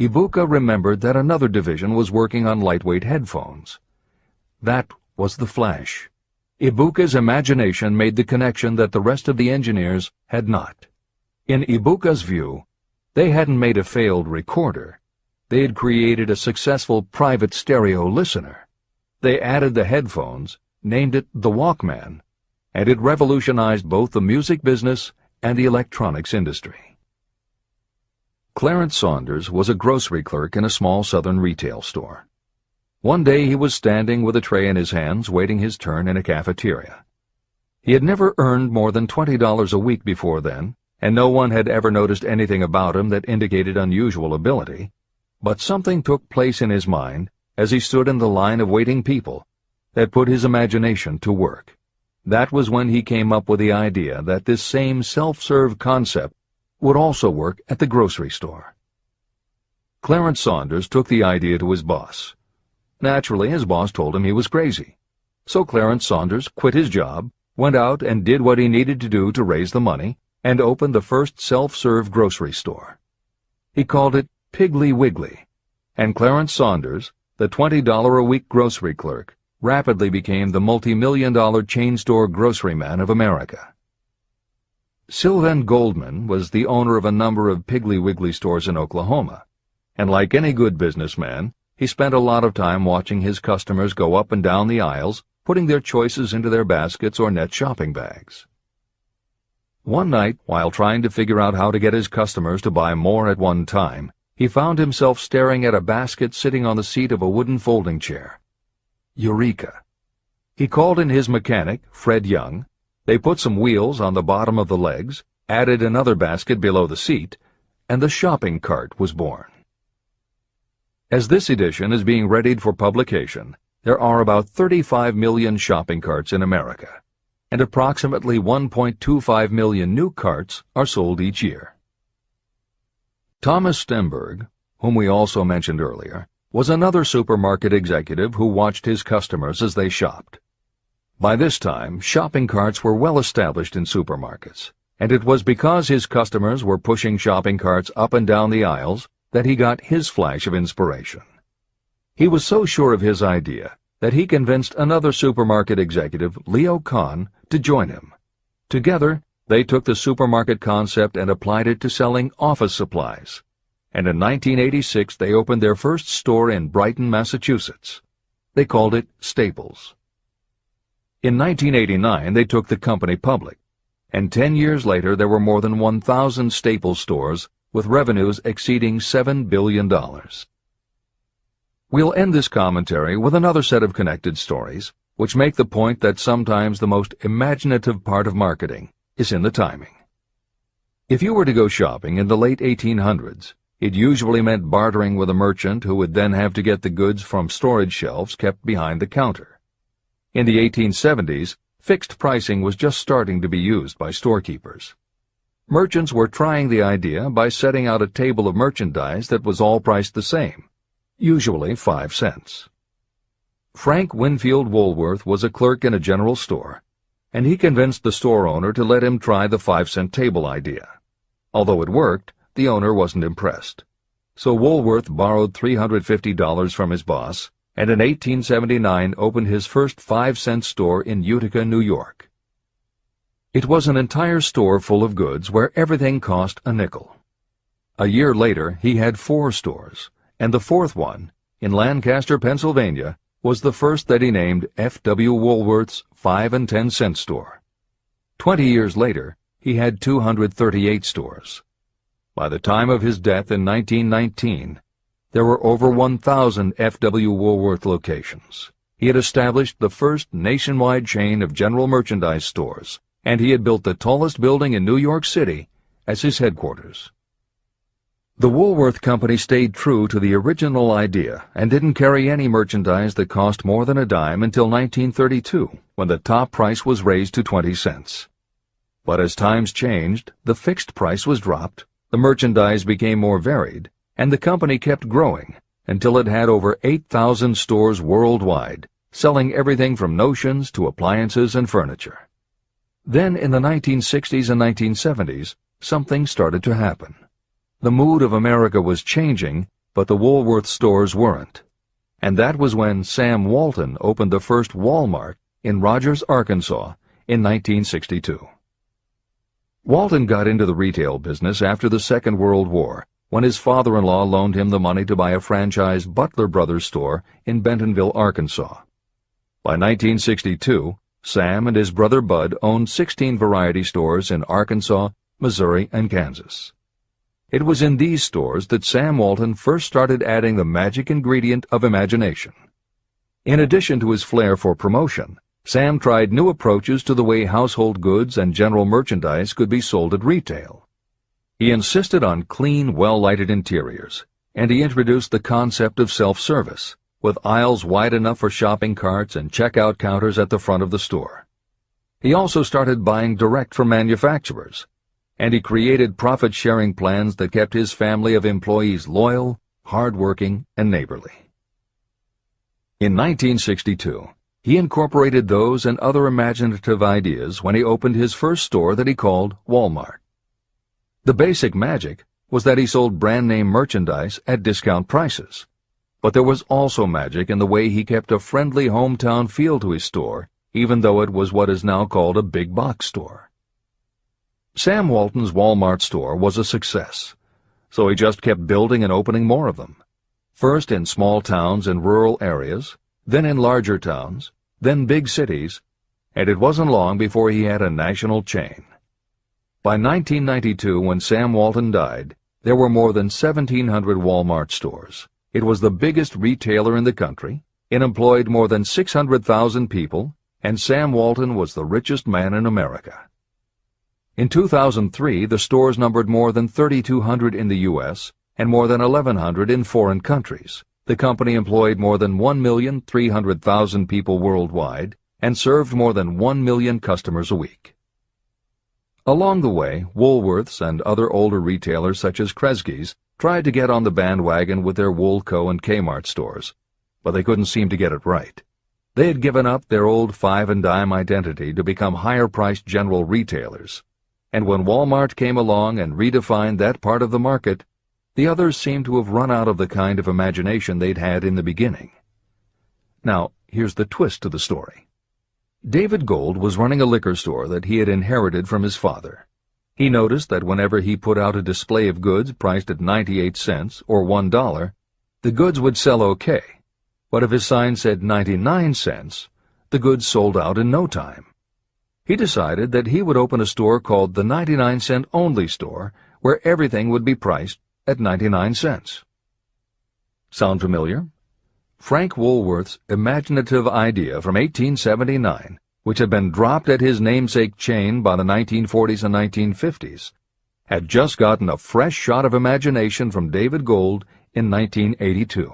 Ibuka remembered that another division was working on lightweight headphones. That was the Flash. Ibuka's imagination made the connection that the rest of the engineers had not. In Ibuka's view, they hadn't made a failed recorder. They had created a successful private stereo listener. They added the headphones named it the Walkman, and it revolutionized both the music business and the electronics industry. Clarence Saunders was a grocery clerk in a small southern retail store. One day he was standing with a tray in his hands waiting his turn in a cafeteria. He had never earned more than $20 a week before then, and no one had ever noticed anything about him that indicated unusual ability, but something took place in his mind as he stood in the line of waiting people that put his imagination to work. That was when he came up with the idea that this same self-serve concept would also work at the grocery store. Clarence Saunders took the idea to his boss. Naturally, his boss told him he was crazy. So Clarence Saunders quit his job, went out and did what he needed to do to raise the money, and opened the first self-serve grocery store. He called it Piggly Wiggly, and Clarence Saunders, the $20-a-week grocery clerk, rapidly became the multi-million dollar chain store grocery man of America. Sylvan Goldman was the owner of a number of Piggly Wiggly stores in Oklahoma, and like any good businessman, he spent a lot of time watching his customers go up and down the aisles, putting their choices into their baskets or net shopping bags. One night, while trying to figure out how to get his customers to buy more at one time, he found himself staring at a basket sitting on the seat of a wooden folding chair. Eureka. He called in his mechanic, Fred Young. They put some wheels on the bottom of the legs, added another basket below the seat, and the shopping cart was born. As this edition is being readied for publication, there are about 35 million shopping carts in America, and approximately 1.25 million new carts are sold each year. Thomas Stemberg, whom we also mentioned earlier, was another supermarket executive who watched his customers as they shopped. By this time, shopping carts were well established in supermarkets, and it was because his customers were pushing shopping carts up and down the aisles that he got his flash of inspiration. He was so sure of his idea that he convinced another supermarket executive, Leo Kahn, to join him. Together, they took the supermarket concept and applied it to selling office supplies and in 1986 they opened their first store in Brighton, Massachusetts. They called it Staples. In 1989 they took the company public, and 10 years later there were more than 1,000 Staples stores with revenues exceeding $7 billion. We'll end this commentary with another set of connected stories, which make the point that sometimes the most imaginative part of marketing is in the timing. If you were to go shopping in the late 1800s, it usually meant bartering with a merchant who would then have to get the goods from storage shelves kept behind the counter. In the 1870s, fixed pricing was just starting to be used by storekeepers. Merchants were trying the idea by setting out a table of merchandise that was all priced the same, usually five cents. Frank Winfield Woolworth was a clerk in a general store, and he convinced the store owner to let him try the five-cent table idea. Although it worked, the owner wasn't impressed. So Woolworth borrowed $350 from his boss, and in 1879 opened his first five-cent store in Utica, New York. It was an entire store full of goods where everything cost a nickel. A year later, he had four stores, and the fourth one, in Lancaster, Pennsylvania, was the first that he named F.W. Woolworth's 5 and 10 cent store. Twenty years later, he had 238 stores. By the time of his death in 1919, there were over 1,000 F.W. Woolworth locations. He had established the first nationwide chain of general merchandise stores, and he had built the tallest building in New York City as his headquarters. The Woolworth Company stayed true to the original idea and didn't carry any merchandise that cost more than a dime until 1932, when the top price was raised to 20 cents. But as times changed, the fixed price was dropped, the merchandise became more varied, and the company kept growing until it had over 8,000 stores worldwide, selling everything from notions to appliances and furniture. Then in the 1960s and 1970s, something started to happen. The mood of America was changing, but the Woolworth stores weren't. And that was when Sam Walton opened the first Walmart in Rogers, Arkansas in 1962. Walton got into the retail business after the Second World War when his father-in-law loaned him the money to buy a franchise Butler Brothers store in Bentonville, Arkansas. By 1962, Sam and his brother Bud owned 16 variety stores in Arkansas, Missouri, and Kansas. It was in these stores that Sam Walton first started adding the magic ingredient of imagination. In addition to his flair for promotion, Sam tried new approaches to the way household goods and general merchandise could be sold at retail. He insisted on clean, well-lighted interiors, and he introduced the concept of self-service, with aisles wide enough for shopping carts and checkout counters at the front of the store. He also started buying direct from manufacturers, and he created profit-sharing plans that kept his family of employees loyal, hard-working, and neighborly. In 1962, he incorporated those and other imaginative ideas when he opened his first store that he called Walmart. The basic magic was that he sold brand-name merchandise at discount prices. But there was also magic in the way he kept a friendly hometown feel to his store, even though it was what is now called a big box store. Sam Walton's Walmart store was a success, so he just kept building and opening more of them. First in small towns and rural areas, then in larger towns, then big cities, and it wasn't long before he had a national chain. By 1992, when Sam Walton died, there were more than 1,700 Walmart stores. It was the biggest retailer in the country, it employed more than 600,000 people, and Sam Walton was the richest man in America. In 2003, the stores numbered more than 3,200 in the U.S. and more than 1,100 in foreign countries. The company employed more than 1,300,000 people worldwide and served more than 1 million customers a week. Along the way, Woolworths and other older retailers such as Kresge's tried to get on the bandwagon with their Woolco and Kmart stores, but they couldn't seem to get it right. They had given up their old five and dime identity to become higher-priced general retailers and when Walmart came along and redefined that part of the market, the others seemed to have run out of the kind of imagination they'd had in the beginning. Now, here's the twist to the story. David Gold was running a liquor store that he had inherited from his father. He noticed that whenever he put out a display of goods priced at 98 cents or $1, the goods would sell okay, but if his sign said 99 cents, the goods sold out in no time he decided that he would open a store called the 99 cent only store where everything would be priced at 99 cents. Sound familiar? Frank Woolworth's imaginative idea from 1879, which had been dropped at his namesake chain by the 1940s and 1950s, had just gotten a fresh shot of imagination from David Gold in 1982.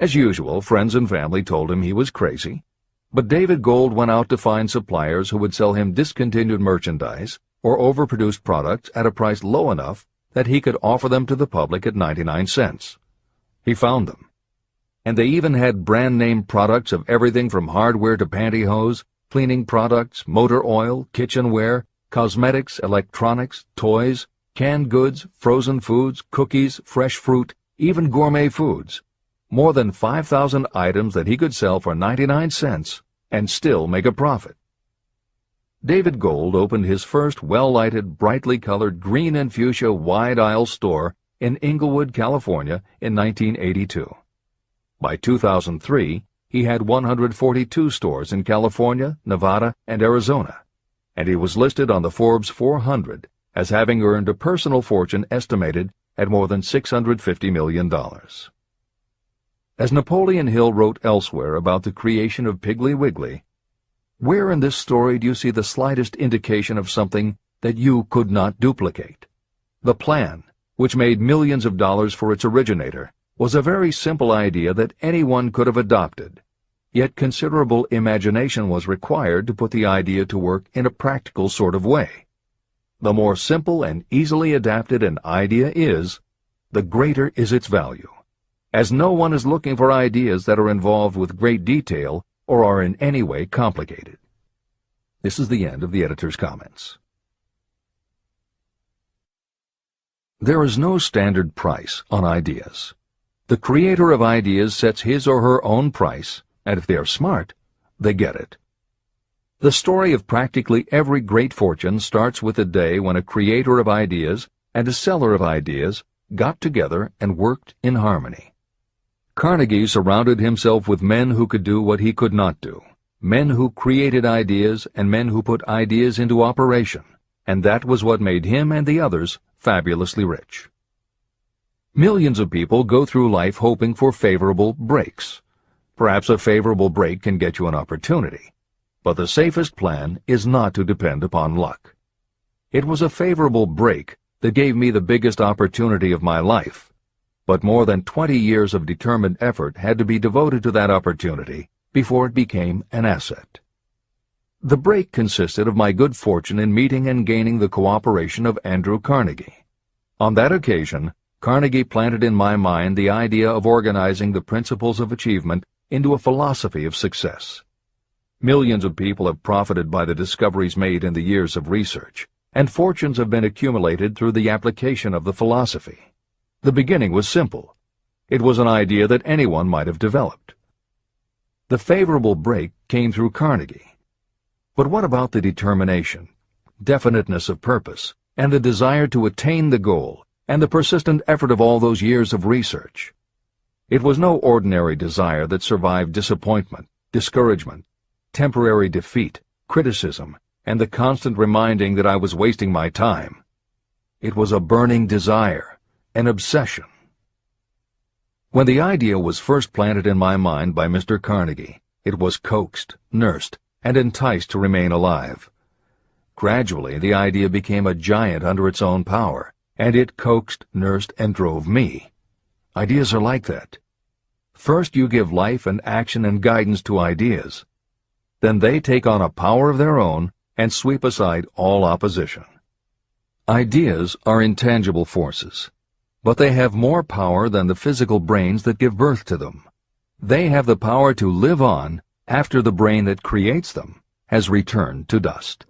As usual, friends and family told him he was crazy, but David Gold went out to find suppliers who would sell him discontinued merchandise or overproduced products at a price low enough that he could offer them to the public at 99 cents. He found them. And they even had brand-name products of everything from hardware to pantyhose, cleaning products, motor oil, kitchenware, cosmetics, electronics, toys, canned goods, frozen foods, cookies, fresh fruit, even gourmet foods. More than 5,000 items that he could sell for 99 cents and still make a profit. David Gold opened his first well-lighted, brightly colored green and fuchsia wide-aisle store in Inglewood, California in 1982. By 2003, he had 142 stores in California, Nevada, and Arizona, and he was listed on the Forbes 400 as having earned a personal fortune estimated at more than $650 million. As Napoleon Hill wrote elsewhere about the creation of Piggly Wiggly, where in this story do you see the slightest indication of something that you could not duplicate? The plan, which made millions of dollars for its originator, was a very simple idea that anyone could have adopted. Yet considerable imagination was required to put the idea to work in a practical sort of way. The more simple and easily adapted an idea is, the greater is its value, as no one is looking for ideas that are involved with great detail or are in any way complicated. This is the end of the editor's comments. There is no standard price on ideas. The creator of ideas sets his or her own price, and if they are smart, they get it. The story of practically every great fortune starts with a day when a creator of ideas and a seller of ideas got together and worked in harmony. Carnegie surrounded himself with men who could do what he could not do, men who created ideas and men who put ideas into operation, and that was what made him and the others fabulously rich. Millions of people go through life hoping for favorable breaks. Perhaps a favorable break can get you an opportunity, but the safest plan is not to depend upon luck. It was a favorable break that gave me the biggest opportunity of my life, but more than 20 years of determined effort had to be devoted to that opportunity before it became an asset. The break consisted of my good fortune in meeting and gaining the cooperation of Andrew Carnegie. On that occasion, Carnegie planted in my mind the idea of organizing the principles of achievement into a philosophy of success. Millions of people have profited by the discoveries made in the years of research, and fortunes have been accumulated through the application of the philosophy. The beginning was simple. It was an idea that anyone might have developed. The favorable break came through Carnegie. But what about the determination, definiteness of purpose, and the desire to attain the goal, and the persistent effort of all those years of research? It was no ordinary desire that survived disappointment, discouragement, temporary defeat, criticism, and the constant reminding that I was wasting my time. It was a burning desire, an obsession. When the idea was first planted in my mind by Mr. Carnegie, it was coaxed, nursed, and enticed to remain alive. Gradually, the idea became a giant under its own power, and it coaxed, nursed, and drove me. Ideas are like that. First you give life and action and guidance to ideas. Then they take on a power of their own and sweep aside all opposition. Ideas are intangible forces but they have more power than the physical brains that give birth to them. They have the power to live on after the brain that creates them has returned to dust.